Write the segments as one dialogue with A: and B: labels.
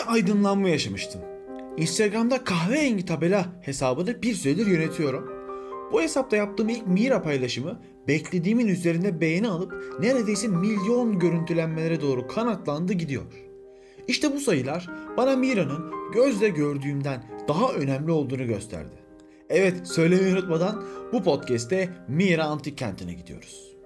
A: bir aydınlanma yaşamıştım. Instagram'da kahverengi tabela hesabını bir süredir yönetiyorum. Bu hesapta yaptığım ilk Mira paylaşımı beklediğimin üzerinde beğeni alıp neredeyse milyon görüntülenmelere doğru kanatlandı gidiyor. İşte bu sayılar bana Mira'nın gözle gördüğümden daha önemli olduğunu gösterdi. Evet söylemeyi unutmadan bu podcast'te Mira Antik Kenti'ne gidiyoruz.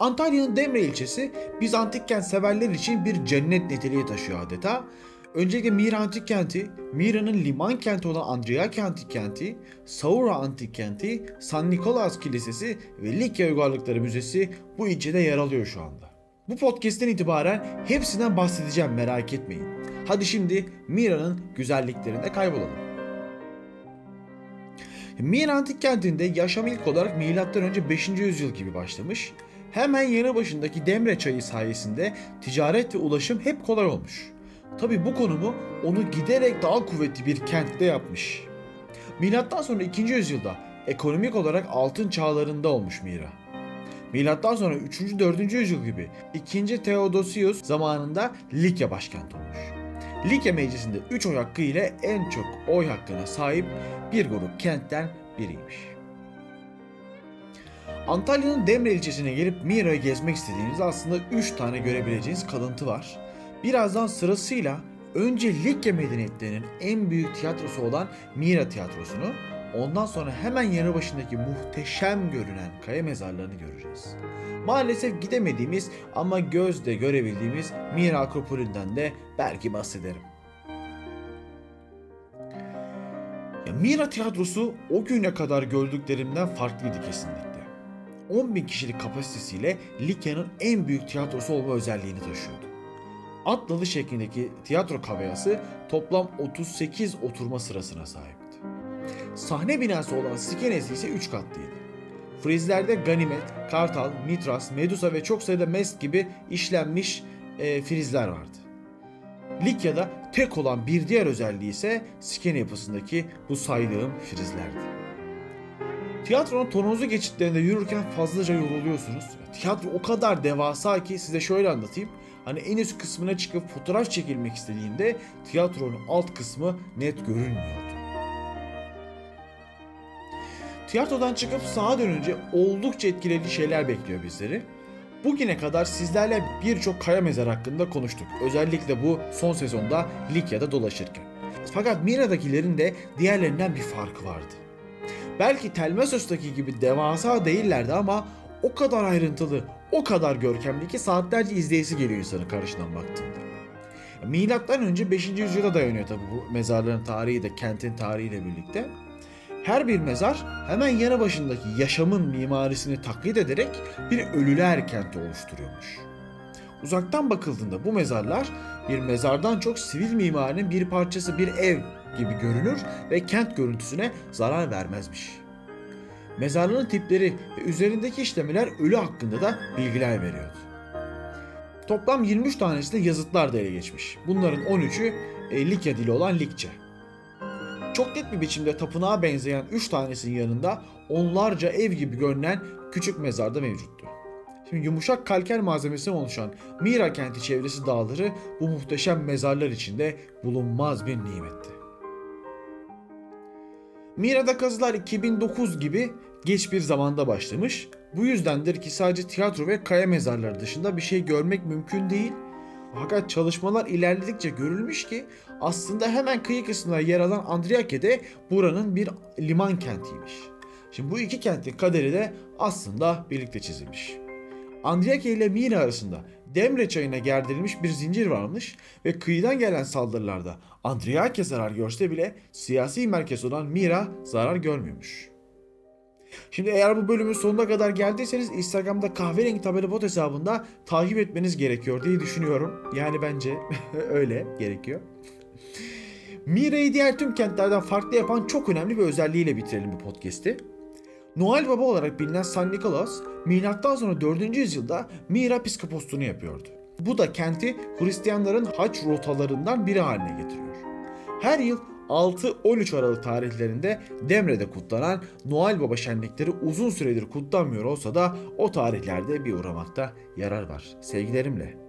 A: Antalya'nın Demre ilçesi biz antik kent severler için bir cennet niteliği taşıyor adeta. Öncelikle Mira Antik Kenti, Mira'nın liman kenti olan Andriaki Antik Kenti, Saura Antik Kenti, San Nikolaus Kilisesi ve Likya Uygarlıkları Müzesi bu ilçede yer alıyor şu anda. Bu podcast'ten itibaren hepsinden bahsedeceğim merak etmeyin. Hadi şimdi Mira'nın güzelliklerinde kaybolalım. Mira Antik Kenti'nde yaşam ilk olarak M.Ö. 5. yüzyıl gibi başlamış. Hemen yanı başındaki Demre çayı sayesinde ticaret ve ulaşım hep kolay olmuş. Tabi bu konumu onu giderek daha kuvvetli bir kentte yapmış. Milattan sonra 2. yüzyılda ekonomik olarak altın çağlarında olmuş Mira. Milattan sonra 3. 4. yüzyıl gibi 2. Theodosius zamanında Likya başkent olmuş. Likya meclisinde 3 oy hakkı ile en çok oy hakkına sahip bir grup kentten biriymiş. Antalya'nın Demre ilçesine gelip Mira'yı gezmek istediğiniz aslında 3 tane görebileceğiniz kalıntı var. Birazdan sırasıyla önce Likya medeniyetlerinin en büyük tiyatrosu olan Mira tiyatrosunu, ondan sonra hemen yanı başındaki muhteşem görünen kaya mezarlarını göreceğiz. Maalesef gidemediğimiz ama gözle görebildiğimiz Mira Akropolü'nden de belki bahsederim. Ya Mira tiyatrosu o güne kadar gördüklerimden farklıydı kesinlikle. 10 bin kişilik kapasitesiyle Likya'nın en büyük tiyatrosu olma özelliğini taşıyordu. Atlalı şeklindeki tiyatro kamerası toplam 38 oturma sırasına sahipti. Sahne binası olan skenesi ise 3 katlıydı. Frizlerde ganimet, kartal, mitras, medusa ve çok sayıda mest gibi işlenmiş e, frizler vardı. Likya'da tek olan bir diğer özelliği ise skene yapısındaki bu saydığım frizlerdi. Tiyatronun tonozlu geçitlerinde yürürken fazlaca yoruluyorsunuz. Tiyatro o kadar devasa ki size şöyle anlatayım. Hani en üst kısmına çıkıp fotoğraf çekilmek istediğinde tiyatronun alt kısmı net görünmüyordu. Tiyatrodan çıkıp sağa dönünce oldukça etkileyici şeyler bekliyor bizleri. Bugüne kadar sizlerle birçok kaya mezar hakkında konuştuk. Özellikle bu son sezonda Likya'da dolaşırken. Fakat Mira'dakilerin de diğerlerinden bir farkı vardı. Belki Telmesos'taki gibi devasa değillerdi ama o kadar ayrıntılı, o kadar görkemli ki saatlerce izleyisi geliyor insanı karşıdan baktığında. Milattan önce 5. yüzyıla dayanıyor tabi bu mezarların tarihi de kentin tarihiyle birlikte. Her bir mezar hemen yanı başındaki yaşamın mimarisini taklit ederek bir ölüler kenti oluşturuyormuş. Uzaktan bakıldığında bu mezarlar bir mezardan çok sivil mimarinin bir parçası bir ev gibi görünür ve kent görüntüsüne zarar vermezmiş. Mezarlığın tipleri ve üzerindeki işlemeler ölü hakkında da bilgiler veriyordu. Toplam 23 tanesi de yazıtlar da ele geçmiş. Bunların 13'ü e, Likya dili olan Likçe. Çok net bir biçimde tapınağa benzeyen 3 tanesinin yanında onlarca ev gibi görünen küçük mezarda mevcuttu. Şimdi yumuşak kalker malzemesinden oluşan Mira kenti çevresi dağları bu muhteşem mezarlar içinde bulunmaz bir nimetti. Mira'da kazılar 2009 gibi geç bir zamanda başlamış. Bu yüzdendir ki sadece tiyatro ve kaya mezarları dışında bir şey görmek mümkün değil. Fakat çalışmalar ilerledikçe görülmüş ki aslında hemen kıyı kısmına yer alan Andriyake'de buranın bir liman kentiymiş. Şimdi bu iki kentin kaderi de aslında birlikte çizilmiş. Andriyake ile Mira arasında Demre çayına gerdirilmiş bir zincir varmış ve kıyıdan gelen saldırılarda Andriyake zarar görse bile siyasi merkez olan Mira zarar görmüyormuş. Şimdi eğer bu bölümün sonuna kadar geldiyseniz Instagram'da kahverengi tabela bot hesabında takip etmeniz gerekiyor diye düşünüyorum. Yani bence öyle gerekiyor. Mira'yı diğer tüm kentlerden farklı yapan çok önemli bir özelliğiyle bitirelim bu podcast'i. Noel Baba olarak bilinen San Nicholas, milattan sonra 4. yüzyılda Mira piskoposluğunu yapıyordu. Bu da kenti Hristiyanların haç rotalarından biri haline getiriyor. Her yıl 6-13 Aralık tarihlerinde Demre'de kutlanan Noel Baba şenlikleri uzun süredir kutlanmıyor olsa da o tarihlerde bir uğramakta yarar var. Sevgilerimle.